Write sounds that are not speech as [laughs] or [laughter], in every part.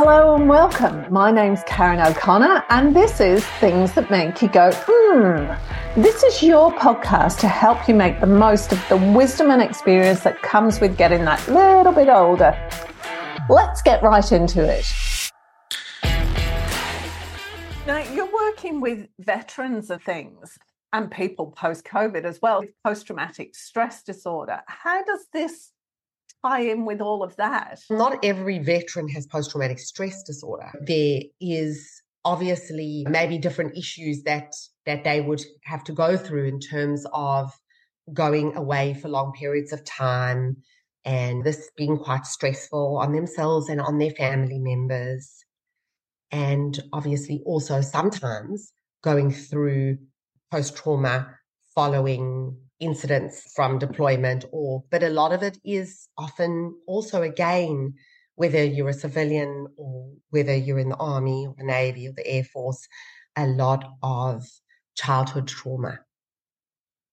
Hello and welcome. My name's Karen O'Connor, and this is Things That Make You Go, hmm. This is your podcast to help you make the most of the wisdom and experience that comes with getting that little bit older. Let's get right into it. Now, you're working with veterans of things and people post COVID as well, post traumatic stress disorder. How does this tie in with all of that? Not every veteran has post traumatic stress disorder. There is obviously maybe different issues that that they would have to go through in terms of going away for long periods of time and this being quite stressful on themselves and on their family members and obviously also sometimes going through post trauma following incidents from deployment or but a lot of it is often also again whether you're a civilian or whether you're in the army or the navy or the air force a lot of childhood trauma.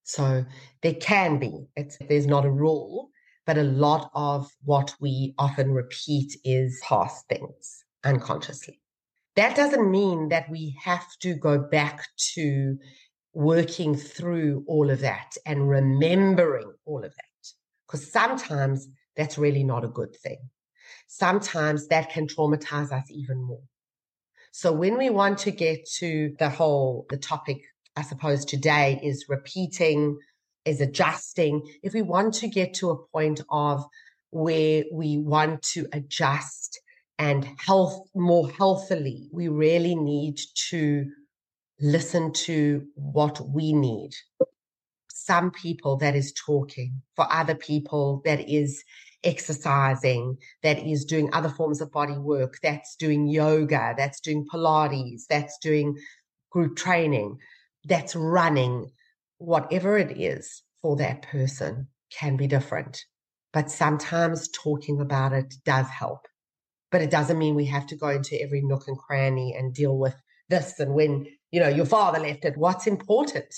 So there can be it's there's not a rule but a lot of what we often repeat is past things unconsciously. That doesn't mean that we have to go back to working through all of that and remembering all of that. Because sometimes that's really not a good thing. Sometimes that can traumatize us even more. So when we want to get to the whole, the topic, I suppose today is repeating, is adjusting. If we want to get to a point of where we want to adjust and health more healthily, we really need to listen to what we need. Some people that is talking, for other people that is exercising, that is doing other forms of body work, that's doing yoga, that's doing Pilates, that's doing group training, that's running, whatever it is for that person can be different. But sometimes talking about it does help. But it doesn't mean we have to go into every nook and cranny and deal with this and when you know your father left it. What's important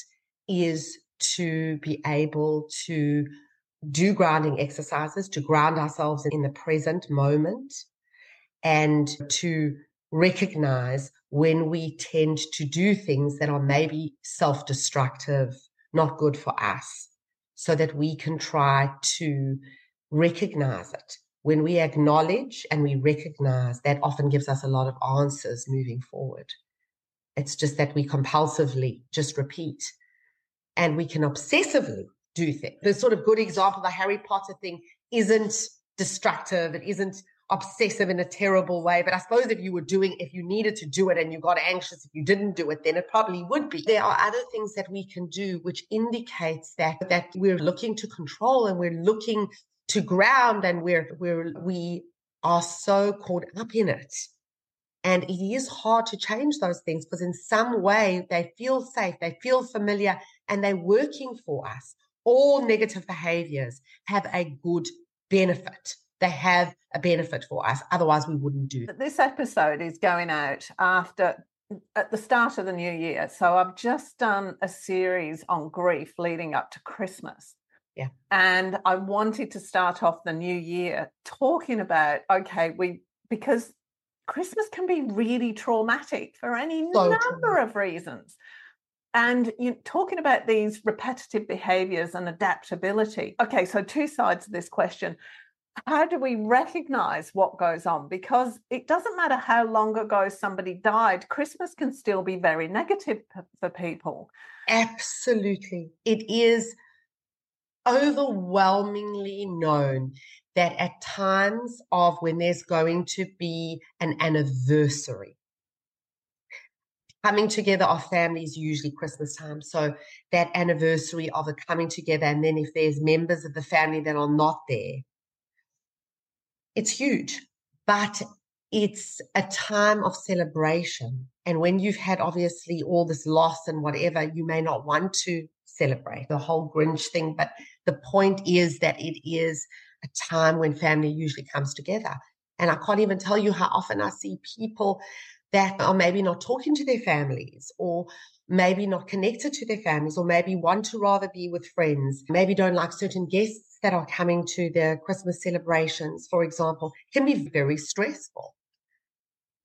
is to be able to do grounding exercises to ground ourselves in the present moment and to recognize when we tend to do things that are maybe self-destructive not good for us so that we can try to recognize it. When we acknowledge and we recognize that often gives us a lot of answers moving forward it's just that we compulsively just repeat and we can obsessively do things. The sort of good example, the Harry Potter thing isn't destructive. It isn't obsessive in a terrible way. But I suppose if you were doing, if you needed to do it and you got anxious if you didn't do it, then it probably would be. There are other things that we can do which indicates that that we're looking to control and we're looking to ground and we're we're we are so caught up in it and it is hard to change those things because in some way they feel safe, they feel familiar, and they're working for us. All negative behaviors have a good benefit. They have a benefit for us. Otherwise, we wouldn't do that. This episode is going out after at the start of the new year. So I've just done a series on grief leading up to Christmas. Yeah. And I wanted to start off the new year talking about okay, we because Christmas can be really traumatic for any so number true. of reasons. And you talking about these repetitive behaviors and adaptability. Okay, so two sides of this question. How do we recognize what goes on? Because it doesn't matter how long ago somebody died, Christmas can still be very negative for people. Absolutely. It is overwhelmingly known that at times of when there's going to be an anniversary, coming together of families usually Christmas time. So that anniversary of a coming together, and then if there's members of the family that are not there, it's huge. But it's a time of celebration. And when you've had obviously all this loss and whatever, you may not want to celebrate the whole Grinch thing. But the point is that it is a time when family usually comes together. And I can't even tell you how often I see people that are maybe not talking to their families or maybe not connected to their families or maybe want to rather be with friends, maybe don't like certain guests that are coming to their Christmas celebrations, for example, can be very stressful.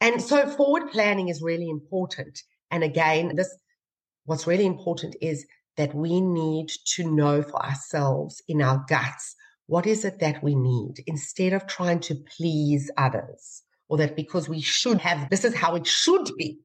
And so forward planning is really important. And again, this, what's really important is that we need to know for ourselves in our guts what is it that we need instead of trying to please others or that because we should have this is how it should be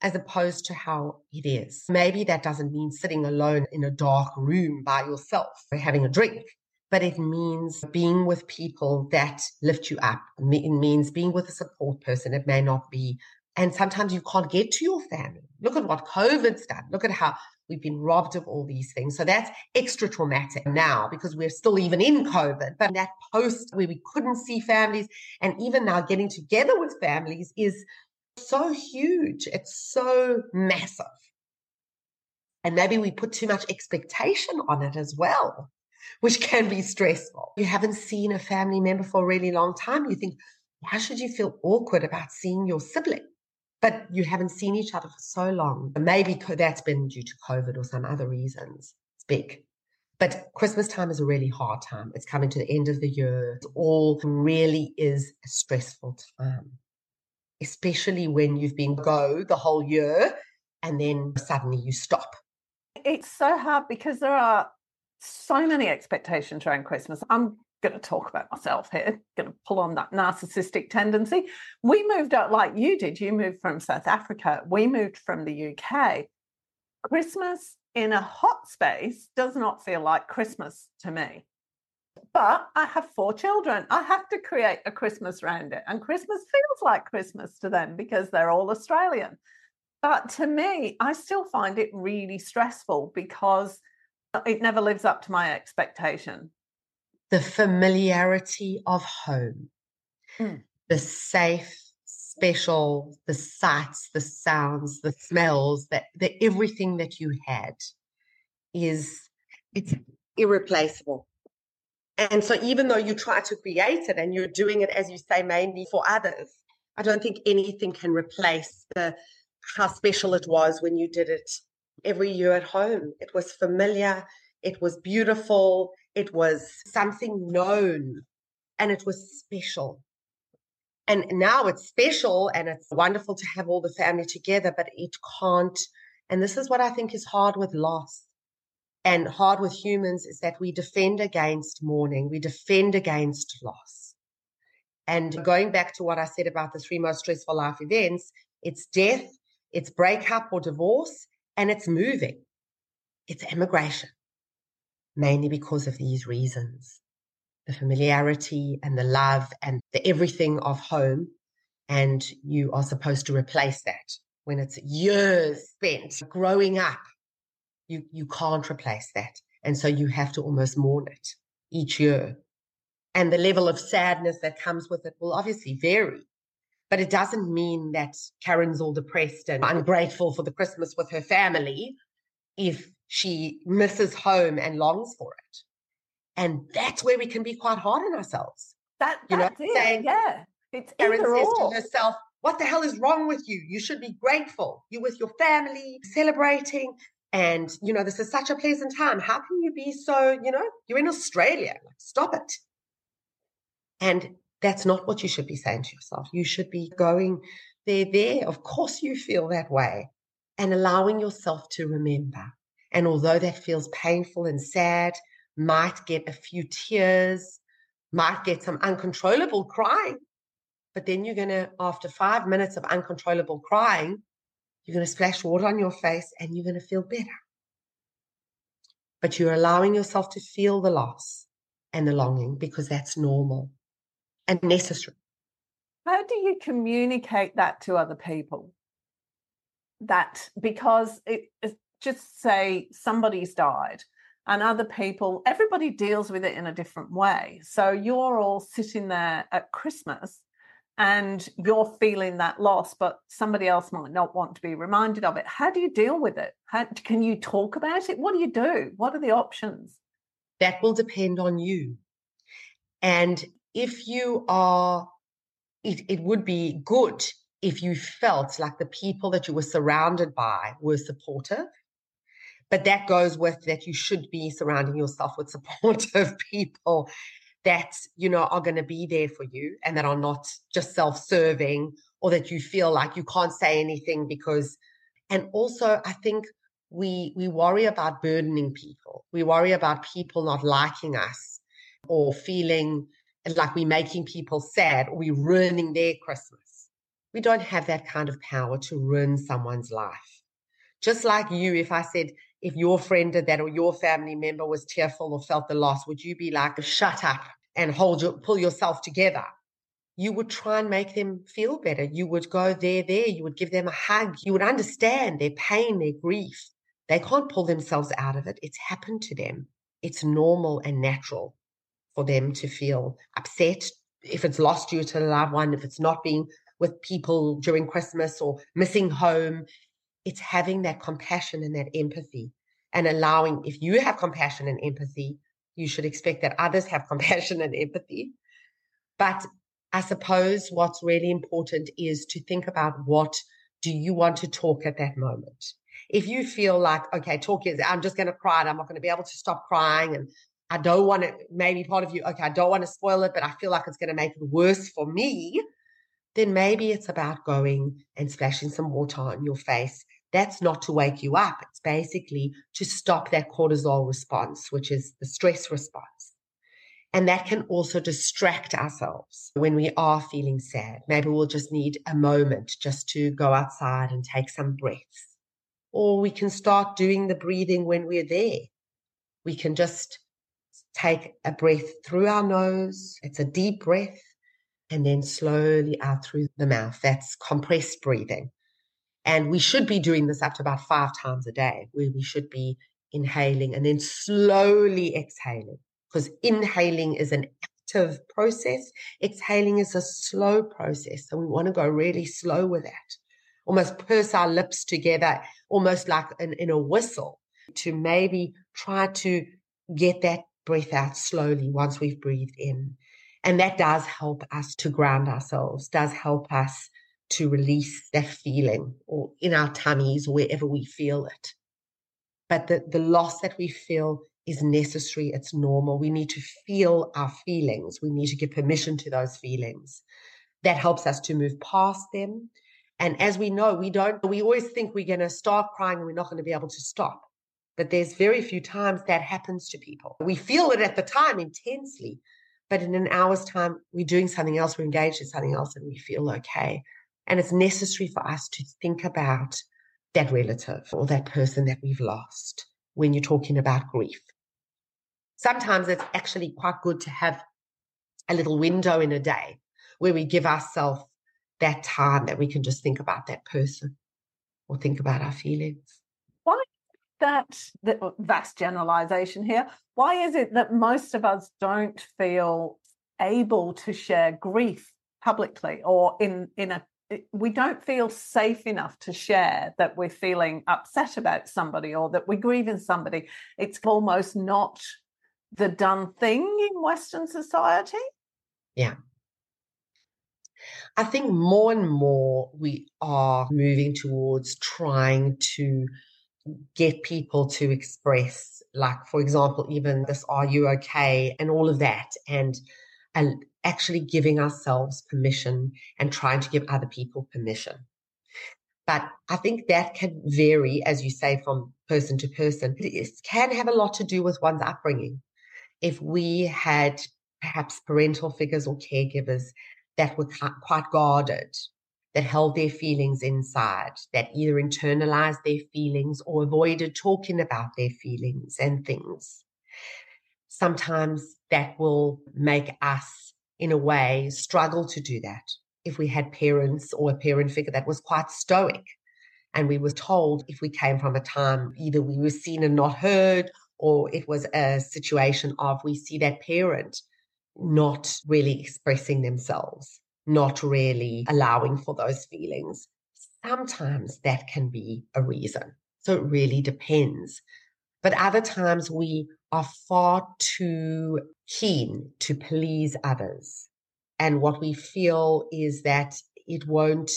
as opposed to how it is. Maybe that doesn't mean sitting alone in a dark room by yourself having a drink, but it means being with people that lift you up. It means being with a support person. It may not be. And sometimes you can't get to your family. Look at what COVID's done. Look at how we've been robbed of all these things. So that's extra traumatic now because we're still even in COVID. But that post where we couldn't see families and even now getting together with families is so huge. It's so massive. And maybe we put too much expectation on it as well, which can be stressful. You haven't seen a family member for a really long time. You think, why should you feel awkward about seeing your sibling? But you haven't seen each other for so long. Maybe that's been due to COVID or some other reasons. It's big. But Christmas time is a really hard time. It's coming to the end of the year. It all really is a stressful time especially when you've been go the whole year and then suddenly you stop. It's so hard because there are so many expectations around Christmas. I'm going to talk about myself here, going to pull on that narcissistic tendency. We moved out like you did. You moved from South Africa. We moved from the UK. Christmas in a hot space does not feel like Christmas to me. But I have four children. I have to create a Christmas around it. And Christmas feels like Christmas to them because they're all Australian. But to me, I still find it really stressful because it never lives up to my expectation. The familiarity of home, mm. the safe, special, the sights, the sounds, the smells, that the everything that you had is it's irreplaceable. And so even though you try to create it and you're doing it, as you say, mainly for others, I don't think anything can replace the how special it was when you did it every year at home. It was familiar, it was beautiful, it was something known, and it was special. And now it's special and it's wonderful to have all the family together, but it can't. And this is what I think is hard with loss and hard with humans is that we defend against mourning, we defend against loss. And going back to what I said about the three most stressful life events, it's death, it's breakup or divorce, and it's moving. It's immigration, mainly because of these reasons the familiarity and the love and the everything of home. And you are supposed to replace that when it's years spent growing up you, you can't replace that. And so you have to almost mourn it each year. And the level of sadness that comes with it will obviously vary. But it doesn't mean that Karen's all depressed and ungrateful for the Christmas with her family if she misses home and longs for it. And that's where we can be quite hard on ourselves. That, you know, it. saying, yeah, it's Karen says or. to herself, what the hell is wrong with you? You should be grateful. You're with your family, celebrating. And, you know, this is such a pleasant time. How can you be so, you know, you're in Australia, stop it. And that's not what you should be saying to yourself. You should be going there, there. Of course, you feel that way and allowing yourself to remember. And although that feels painful and sad, might get a few tears, might get some uncontrollable crying, but then you're going to, after five minutes of uncontrollable crying, you're going to splash water on your face and you're going to feel better. But you're allowing yourself to feel the loss and the longing because that's normal and necessary. How do you communicate that to other people? That because it, just say somebody's died and other people, everybody deals with it in a different way. So you're all sitting there at Christmas and you're feeling that loss, but somebody else might not want to be reminded of it. How do you deal with it? How, can you talk about it? What do you do? What are the options? That will depend on you. And if you are, it, it would be good if you felt like the people that you were surrounded by were supportive. But that goes with that you should be surrounding yourself with supportive [laughs] people that, you know, are going to be there for you and that are not just self serving or that you feel like you can't say anything because, and also I think we, we worry about burdening people. We worry about people not liking us or feeling like we're making people sad or we're ruining their Christmas. We don't have that kind of power to ruin someone's life. Just like you, if I said, if your friend did that or your family member was tearful or felt the loss, would you be like, shut up and hold your, pull yourself together? You would try and make them feel better. You would go there, there. You would give them a hug. You would understand their pain, their grief. They can't pull themselves out of it. It's happened to them. It's normal and natural for them to feel upset if it's lost due to a loved one, if it's not being with people during Christmas or missing home it's having that compassion and that empathy and allowing, if you have compassion and empathy, you should expect that others have [laughs] compassion and empathy. But I suppose what's really important is to think about what do you want to talk at that moment. If you feel like, okay, talk is, I'm just going to cry and I'm not going to be able to stop crying and I don't want to, maybe part of you, okay, I don't want to spoil it, but I feel like it's going to make it worse for me. Then maybe it's about going and splashing some water on your face that's not to wake you up. It's basically to stop that cortisol response, which is the stress response. And that can also distract ourselves when we are feeling sad. Maybe we'll just need a moment just to go outside and take some breaths. Or we can start doing the breathing when we're there. We can just take a breath through our nose. It's a deep breath and then slowly out through the mouth. That's compressed breathing. And we should be doing this up to about five times a day, where we should be inhaling and then slowly exhaling. Because inhaling is an active process, exhaling is a slow process. So we want to go really slow with that. Almost purse our lips together, almost like in, in a whistle, to maybe try to get that breath out slowly once we've breathed in. And that does help us to ground ourselves, does help us to release that feeling or in our tummies, or wherever we feel it. But the, the loss that we feel is necessary, it's normal. We need to feel our feelings, we need to give permission to those feelings. That helps us to move past them. And as we know, we don't, we always think we're going to start crying and we're not going to be able to stop. But there's very few times that happens to people. We feel it at the time intensely, but in an hour's time, we're doing something else, we're engaged in something else, and we feel okay. And it's necessary for us to think about that relative or that person that we've lost when you're talking about grief. Sometimes it's actually quite good to have a little window in a day where we give ourselves that time that we can just think about that person or think about our feelings. Why that, that oh, vast generalization here? Why is it that most of us don't feel able to share grief publicly or in in a we don't feel safe enough to share that we're feeling upset about somebody or that we're grieving somebody. It's almost not the done thing in Western society. Yeah. I think more and more we are moving towards trying to get people to express, like, for example, even this, are you okay? And all of that. And, and actually giving ourselves permission and trying to give other people permission. But I think that can vary, as you say, from person to person. It can have a lot to do with one's upbringing. If we had perhaps parental figures or caregivers that were quite guarded, that held their feelings inside, that either internalized their feelings or avoided talking about their feelings and things, sometimes that will make us in a way, struggle to do that. If we had parents or a parent figure that was quite stoic, and we were told if we came from a time either we were seen and not heard, or it was a situation of we see that parent not really expressing themselves, not really allowing for those feelings. Sometimes that can be a reason. So it really depends. But other times we are far too keen to please others. And what we feel is that it won't,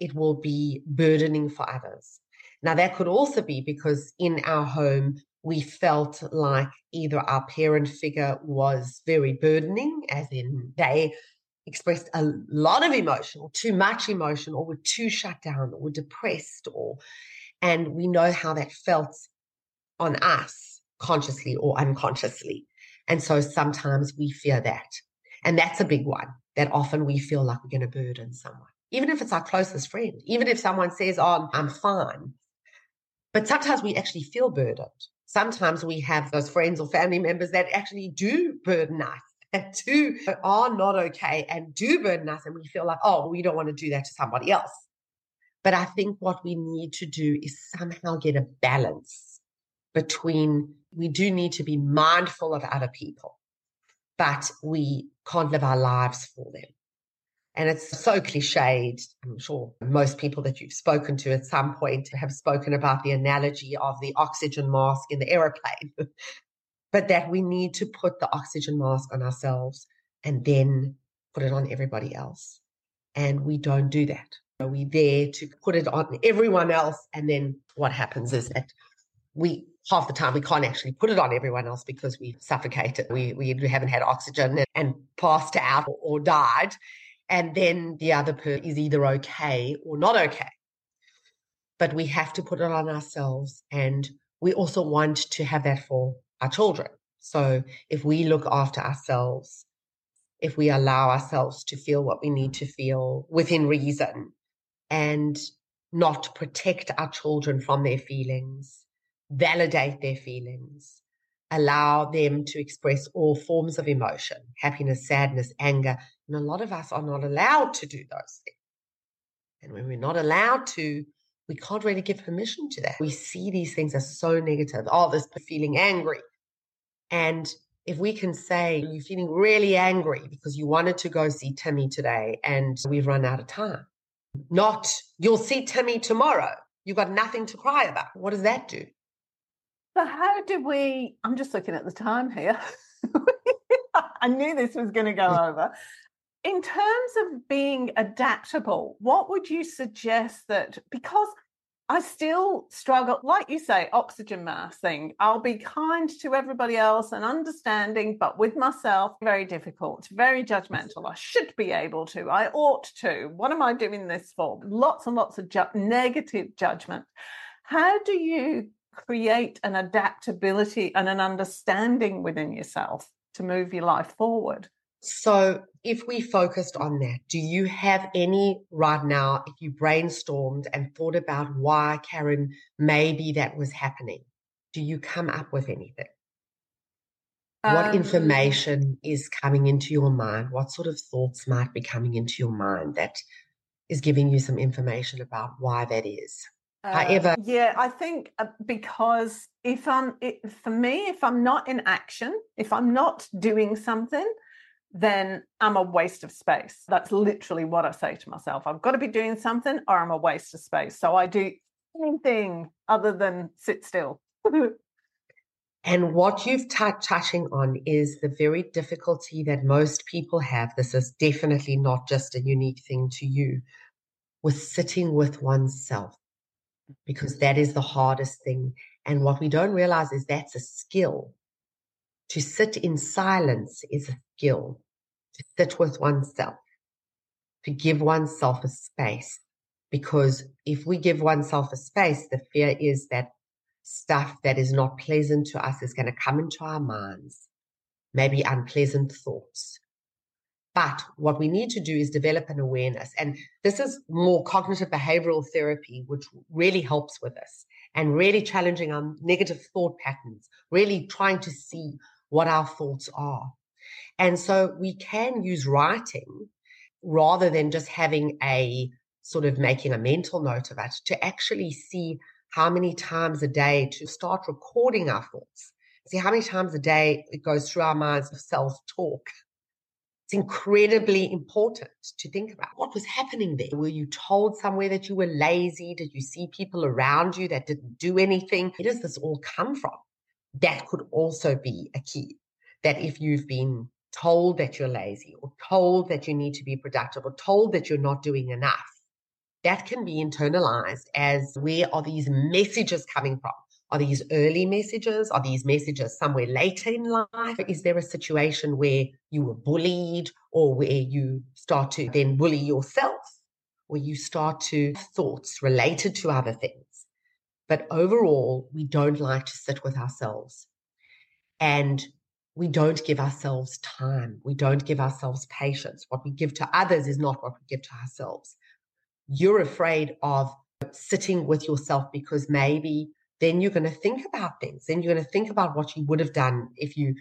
it will be burdening for others. Now, that could also be because in our home, we felt like either our parent figure was very burdening, as in they expressed a lot of emotion or too much emotion or were too shut down or depressed or and we know how that felt on us consciously or unconsciously. And so sometimes we fear that. And that's a big one that often we feel like we're going to burden someone even if it's our closest friend even if someone says oh i'm fine. But sometimes we actually feel burdened. Sometimes we have those friends or family members that actually do burden us [laughs] and do are not okay and do burden us and we feel like oh we don't want to do that to somebody else. But i think what we need to do is somehow get a balance between we do need to be mindful of other people but we can't live our lives for them and it's so cliched. I'm sure most people that you've spoken to at some point have spoken about the analogy of the oxygen mask in the aeroplane, [laughs] but that we need to put the oxygen mask on ourselves and then put it on everybody else. And we don't do that. Are We're there to put it on everyone else. And then what happens is that we half the time we can't actually put it on everyone else because we suffocated. We, we haven't had oxygen and, and passed out or, or died and then the other person is either okay or not okay. But we have to put it on ourselves. And we also want to have that for our children. So if we look after ourselves, if we allow ourselves to feel what we need to feel within reason and not protect our children from their feelings, validate their feelings, allow them to express all forms of emotion happiness, sadness, anger. And a lot of us are not allowed to do those things. And when we're not allowed to, we can't really give permission to that. We see these things as so negative. Oh, this feeling angry. And if we can say you're feeling really angry because you wanted to go see Timmy today and we've run out of time, not you'll see Timmy tomorrow. You've got nothing to cry about. What does that do? So, how do we? I'm just looking at the time here. [laughs] I knew this was going to go mm. over. In terms of being adaptable, what would you suggest that because I still struggle, like you say, oxygen mask thing. I'll be kind to everybody else and understanding, but with myself, very difficult, very judgmental. I should be able to, I ought to. What am I doing this for? Lots and lots of ju- negative judgment. How do you create an adaptability and an understanding within yourself to move your life forward. So, if we focused on that, do you have any right now, if you brainstormed and thought about why, Karen, maybe that was happening? Do you come up with anything? What um, information is coming into your mind? What sort of thoughts might be coming into your mind that is giving you some information about why that is? However, uh, yeah, I think uh, because if I'm, it, for me, if I'm not in action, if I'm not doing something, then I'm a waste of space. That's literally what I say to myself. I've got to be doing something or I'm a waste of space. So I do anything other than sit still. [laughs] and what you've t- touching on is the very difficulty that most people have. This is definitely not just a unique thing to you with sitting with oneself because that is the hardest thing. And what we don't realize is that's a skill. To sit in silence is a skill. To sit with oneself, to give oneself a space. Because if we give oneself a space, the fear is that stuff that is not pleasant to us is going to come into our minds, maybe unpleasant thoughts, but what we need to do is develop an awareness. And this is more cognitive behavioral therapy, which really helps with this and really challenging our negative thought patterns, really trying to see what our thoughts are. And so we can use writing rather than just having a sort of making a mental note of it to actually see how many times a day to start recording our thoughts. See how many times a day it goes through our minds of self talk it's incredibly important to think about what was happening there. Were you told somewhere that you were lazy? Did you see people around you that didn't do anything? Where does this all come from? That could also be a key. That if you've been told that you're lazy or told that you need to be productive or told that you're not doing enough, that can be internalized as where are these messages coming from? Are these early messages? Are these messages somewhere later in life? Is there a situation where you were bullied or where you start to then bully yourself? Or you start to thoughts related to other things? But overall, we don't like to sit with ourselves. And we don't give ourselves time. We don't give ourselves patience. What we give to others is not what we give to ourselves. You're afraid of sitting with yourself because maybe then you're going to think about things. Then you're going to think about what you would have done if you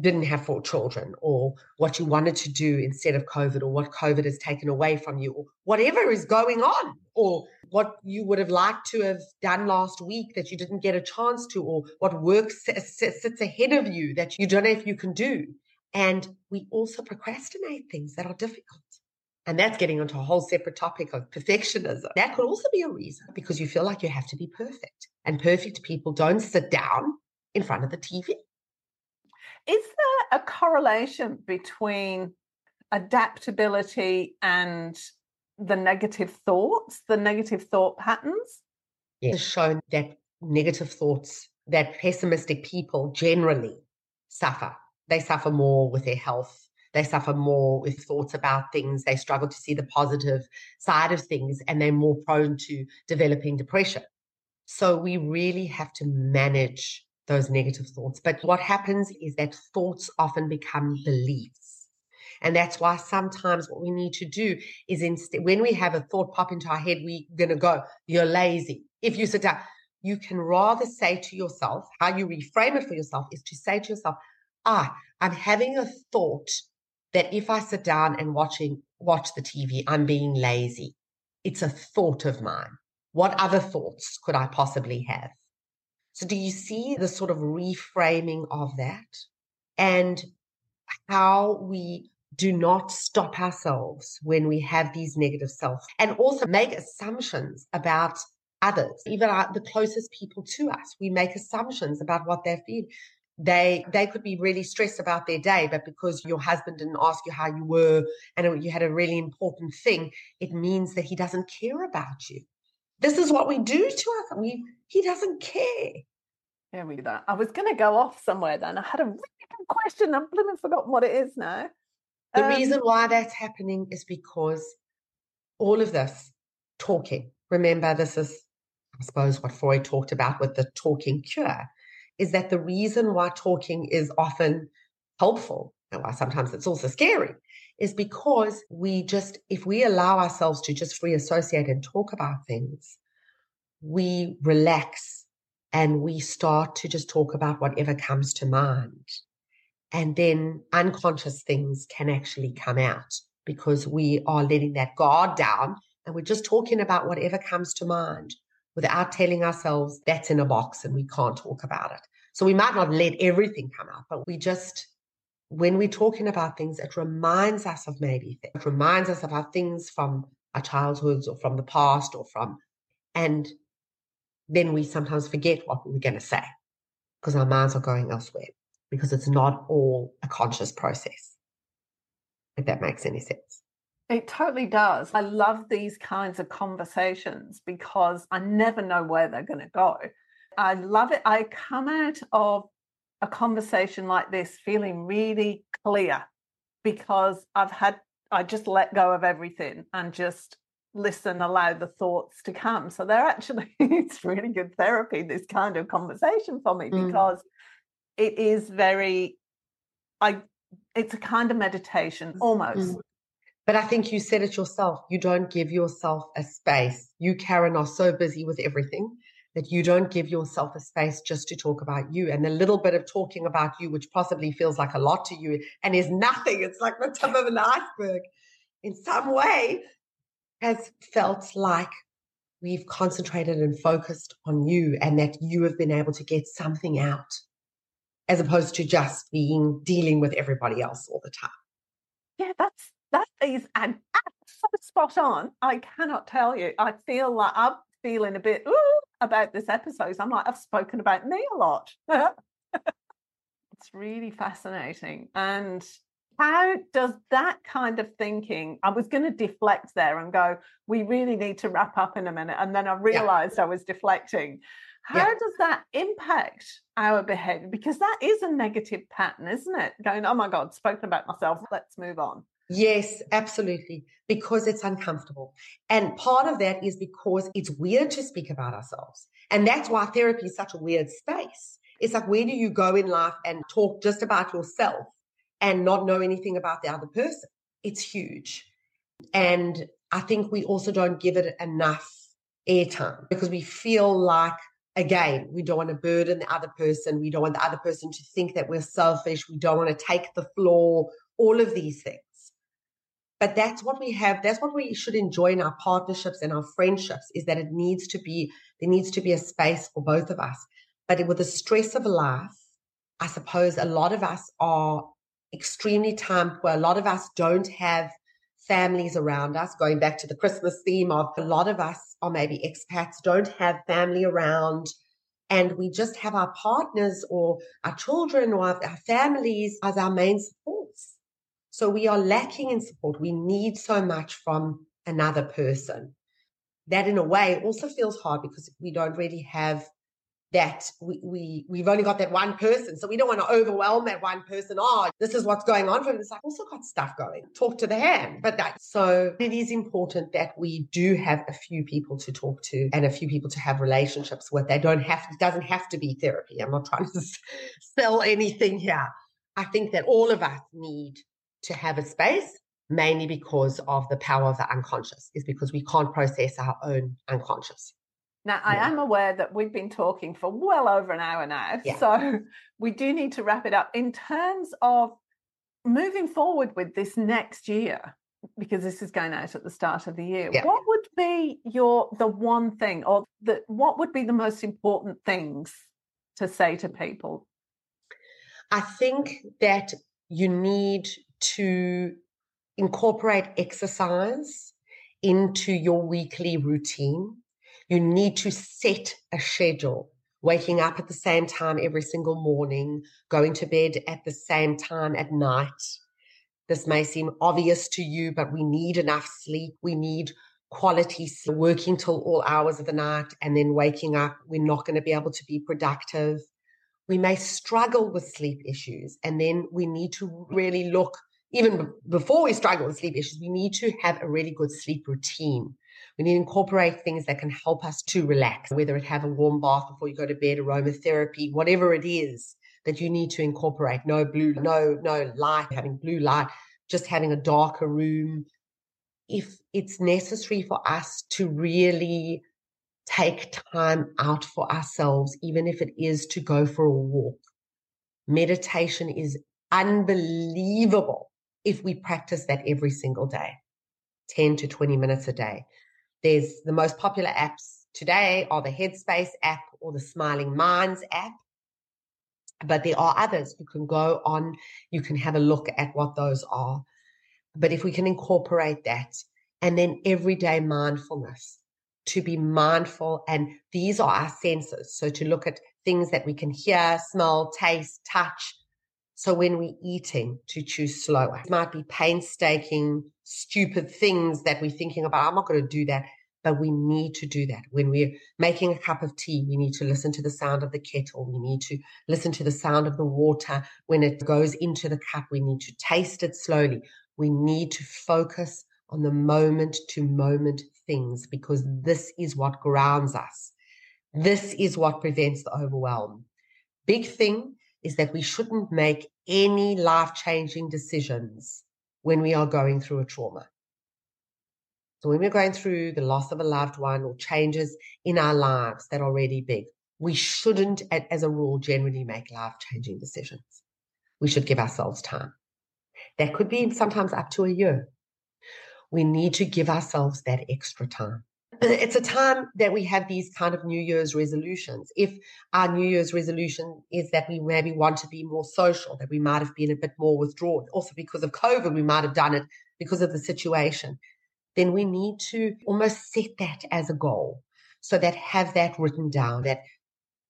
didn't have four children or what you wanted to do instead of COVID or what COVID has taken away from you or whatever is going on or what you would have liked to have done last week that you didn't get a chance to or what work sits ahead of you that you don't know if you can do. And we also procrastinate things that are difficult. And that's getting onto a whole separate topic of perfectionism. That could also be a reason because you feel like you have to be perfect. And perfect people don't sit down in front of the TV. Is there a correlation between adaptability and the negative thoughts, the negative thought patterns? It's shown that negative thoughts, that pessimistic people generally suffer. They suffer more with their health. They suffer more with thoughts about things. They struggle to see the positive side of things and they're more prone to developing depression. So we really have to manage those negative thoughts. But what happens is that thoughts often become beliefs. And that's why sometimes what we need to do is instead, when we have a thought pop into our head, we're going to go, you're lazy. If you sit down, you can rather say to yourself, how you reframe it for yourself is to say to yourself, ah, I'm having a thought that if I sit down and watching, watch the TV, I'm being lazy. It's a thought of mine. What other thoughts could I possibly have? So, do you see the sort of reframing of that and how we do not stop ourselves when we have these negative self and also make assumptions about others, even our, the closest people to us. We make assumptions about what they're feeling. They they could be really stressed about their day, but because your husband didn't ask you how you were and you had a really important thing, it means that he doesn't care about you. This is what we do to us. We he doesn't care. Yeah, we do that. I was going to go off somewhere then. I had a really good question. I'm blooming forgotten what it is now. The um, reason why that's happening is because all of this talking, remember, this is, I suppose, what Freud talked about with the talking cure, is that the reason why talking is often helpful and why sometimes it's also scary is because we just, if we allow ourselves to just free associate and talk about things, we relax and we start to just talk about whatever comes to mind. And then unconscious things can actually come out because we are letting that guard down and we're just talking about whatever comes to mind without telling ourselves that's in a box and we can't talk about it. So we might not let everything come out, but we just, when we're talking about things, it reminds us of maybe. It reminds us of our things from our childhoods or from the past or from, and then we sometimes forget what we were going to say because our minds are going elsewhere because it's not all a conscious process. If that makes any sense. It totally does. I love these kinds of conversations because I never know where they're going to go. I love it. I come out of a conversation like this feeling really clear because I've had, I just let go of everything and just listen, allow the thoughts to come. So they're actually, [laughs] it's really good therapy, this kind of conversation for me, mm. because it is very, I, it's a kind of meditation almost. Mm. But I think you said it yourself. You don't give yourself a space. You, Karen, are so busy with everything that you don't give yourself a space just to talk about you. And the little bit of talking about you, which possibly feels like a lot to you and is nothing, it's like the tip of an iceberg. In some way, has felt like we've concentrated and focused on you and that you have been able to get something out as opposed to just being dealing with everybody else all the time. Yeah, that's that is an so spot on. I cannot tell you. I feel like I'm feeling a bit ooh, about this episode. I'm like, I've spoken about me a lot. [laughs] it's really fascinating. And how does that kind of thinking i was going to deflect there and go we really need to wrap up in a minute and then i realized yeah. i was deflecting How yeah. does that impact our behavior? Because that is a negative pattern, isn't it? Going, oh my God, spoken about myself, let's move on. Yes, absolutely. Because it's uncomfortable. And part of that is because it's weird to speak about ourselves. And that's why therapy is such a weird space. It's like, where do you go in life and talk just about yourself and not know anything about the other person? It's huge. And I think we also don't give it enough airtime because we feel like again, we don't want to burden the other person. We don't want the other person to think that we're selfish. We don't want to take the floor, all of these things. But that's what we have. That's what we should enjoy in our partnerships and our friendships is that it needs to be, there needs to be a space for both of us. But with the stress of life, I suppose a lot of us are extremely time poor. A lot of us don't have families around us. Going back to the Christmas theme of a lot of us are maybe expats, don't have family around. And we just have our partners or our children or our families as our main supports. So we are lacking in support. We need so much from another person. That in a way also feels hard because we don't really have that we, we we've only got that one person. So we don't want to overwhelm that one person. Oh, this is what's going on for them. It's like also got stuff going. Talk to the hand. But that so it is important that we do have a few people to talk to and a few people to have relationships with. They don't have it doesn't have to be therapy. I'm not trying to [laughs] sell anything here. I think that all of us need to have a space mainly because of the power of the unconscious is because we can't process our own unconscious now, I am aware that we've been talking for well over an hour now. Yeah. So [laughs] we do need to wrap it up. In terms of moving forward with this next year, because this is going out at the start of the year, yeah. what would be your the one thing or the what would be the most important things to say to people? I think that you need to incorporate exercise into your weekly routine you need to set a schedule, waking up at the same time every single morning, going to bed at the same time at night. This may seem obvious to you, but we need enough sleep. We need quality sleep, working till all hours of the night and then waking up. We're not going to be able to be productive. We may struggle with sleep issues, and then we need to really look, even before we struggle with sleep issues, we need to have a really good sleep routine. We need to incorporate things that can help us to relax, whether it have a warm bath before you go to bed, aromatherapy, whatever it is that you need to incorporate. No blue, no, no light, having blue light, just having a darker room. If it's necessary for us to really take time out for ourselves, even if it is to go for a walk. Meditation is unbelievable if we practice that every single day, 10 to 20 minutes a day. There's the most popular apps today are the Headspace app or the Smiling Minds app. But there are others. You can go on, you can have a look at what those are. But if we can incorporate that and then everyday mindfulness, to be mindful, and these are our senses. So to look at things that we can hear, smell, taste, touch. So when we're eating, to choose slower. It might be painstaking stupid things that we're thinking about. I'm not going to do that. But we need to do that. When we're making a cup of tea, we need to listen to the sound of the kettle. We need to listen to the sound of the water. When it goes into the cup, we need to taste it slowly. We need to focus on the moment to moment things because this is what grounds us. This is what prevents the overwhelm. Big thing is that we shouldn't make any life changing decisions when we are going through a trauma. So when we're going through the loss of a loved one or changes in our lives that are really big, we shouldn't, as a rule, generally make life changing decisions. We should give ourselves time. That could be sometimes up to a year. We need to give ourselves that extra time it's a time that we have these kind of New Year's resolutions. If our New Year's resolution is that we maybe want to be more social, that we might have been a bit more withdrawn, also because of COVID, we might have done it because of the situation, then we need to almost set that as a goal so that have that written down, that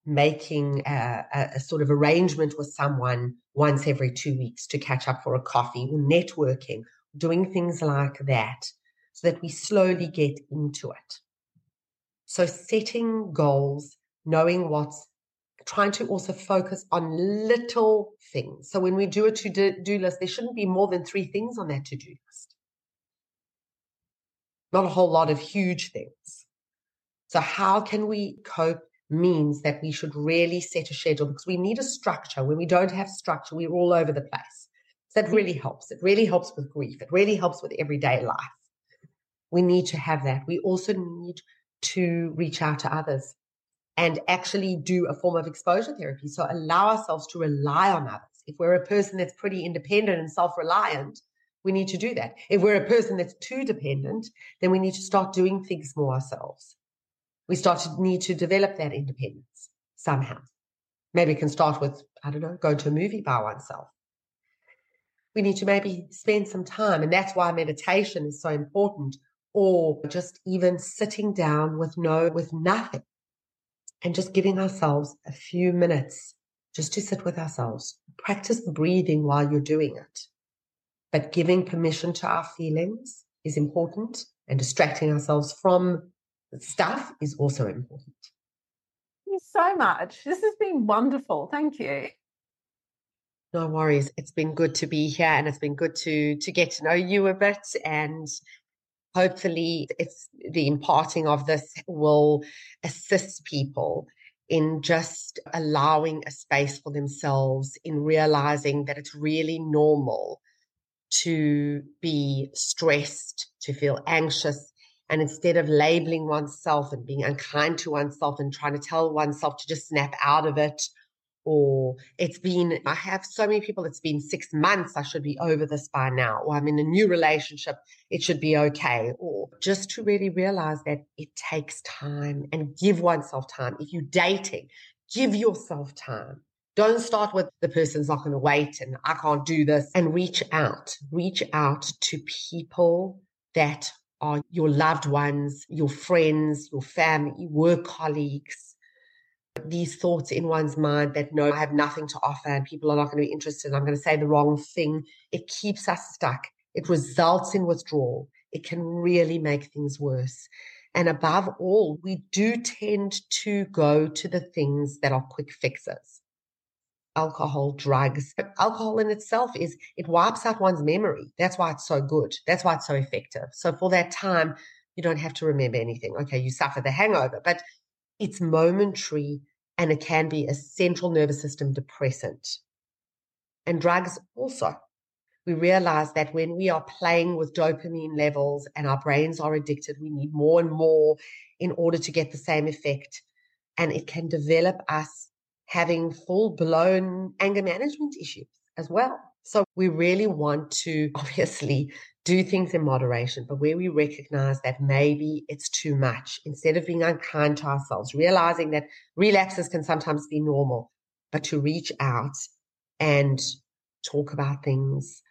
making a, a, sort of arrangement with someone once every two weeks to catch up for a coffee or networking, doing things like that so that we slowly get into it. So setting goals knowing what's trying to also focus on little things. So when we do a to do list, there shouldn't be more than three things on that to do list. Not a whole lot of huge things. So how can we cope means that we should really set a schedule because we need a structure. When we don't have structure, we're all over the place. So that mm-hmm. really helps. It really helps with grief. It really helps with everyday life. We need to have that. We also need to reach out to others and actually do a form of exposure therapy. So allow ourselves to rely on others. If we're a person that's pretty independent and self reliant, we need to do that. If we're a person that's too dependent, then we need to start doing things more ourselves. We start to need to develop that independence somehow. Maybe can start with, I don't know, going to a movie by oneself. We need to maybe spend some time. And that's why meditation is so important or just even sitting down with no, with nothing and just giving ourselves a few minutes just to sit with ourselves. Practice the breathing while you're doing it. But giving permission to our feelings is important and distracting ourselves from stuff is also important. Thank you so much. This has been wonderful. Thank you. No worries. It's been good to be here and it's been good to to get to know you a bit and hopefully it's the imparting of this will assist people in just allowing a space for themselves in realizing that it's really normal to be stressed to feel anxious and instead of labeling oneself and being unkind to oneself and trying to tell oneself to just snap out of it or it's been, I have so many people, it's been six months, I should be over this by now, or I'm in a new relationship, it should be okay. Or just to really realize that it takes time and give oneself time. If you're dating, give yourself time. Don't start with the person's not going to wait and I can't do this and reach out. Reach out to people that are your loved ones, your friends, your family, work colleagues, these thoughts in one's mind that no, I have nothing to offer and people are not going to be interested. I'm going to say the wrong thing. It keeps us stuck. It results in withdrawal. It can really make things worse. And above all, we do tend to go to the things that are quick fixes. Alcohol, drugs. Alcohol in itself is, it wipes out one's memory. That's why it's so good. That's why it's so effective. So for that time, you don't have to remember anything. Okay, you suffer the hangover, but it's momentary and it can be a central nervous system depressant. And drugs also. We realize that when we are playing with dopamine levels and our brains are addicted, we need more and more in order to get the same effect. And it can develop us having full blown anger management issues as well. So we really want to [laughs] obviously do things in moderation, but where we recognize that maybe it's too much, instead of being unkind to ourselves, realizing that relapses can sometimes be normal, but to reach out and talk about things,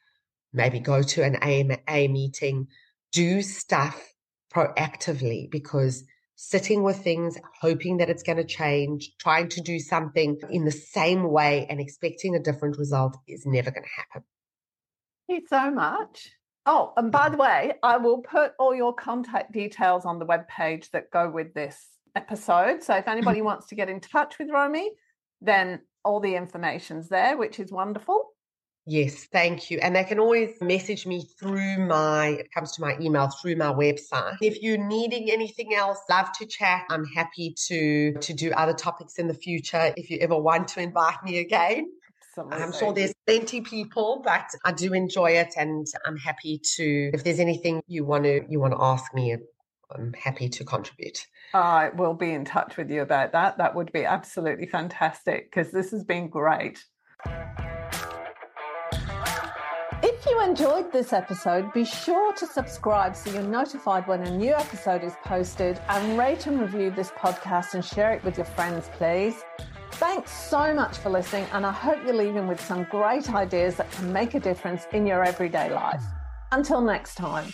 maybe go to an AMA meeting, do stuff proactively because sitting with things, hoping that it's going to change, trying to do something in the same way and expecting a different result is never going to happen. Thank you so much. Oh, and by the way, I will put all your contact details on the web page that go with this episode. So if anybody mm-hmm. wants to get in touch with Romy, then all the information's there, which is wonderful. Yes, thank you. And they can always message me through my, it comes to my email through my website. If you're needing anything else, love to chat. I'm happy to to do other topics in the future if you ever want to invite me again. Absolutely. I'm sure there's plenty people, but I do enjoy it and I'm happy to if there's anything you want to you want to ask me, I'm happy to contribute. I will be in touch with you about that. That would be absolutely fantastic because this has been great. If you enjoyed this episode, be sure to subscribe so you're notified when a new episode is posted and rate and review this podcast and share it with your friends, please. Thanks so much for listening, and I hope you're leaving with some great ideas that can make a difference in your everyday life. Until next time.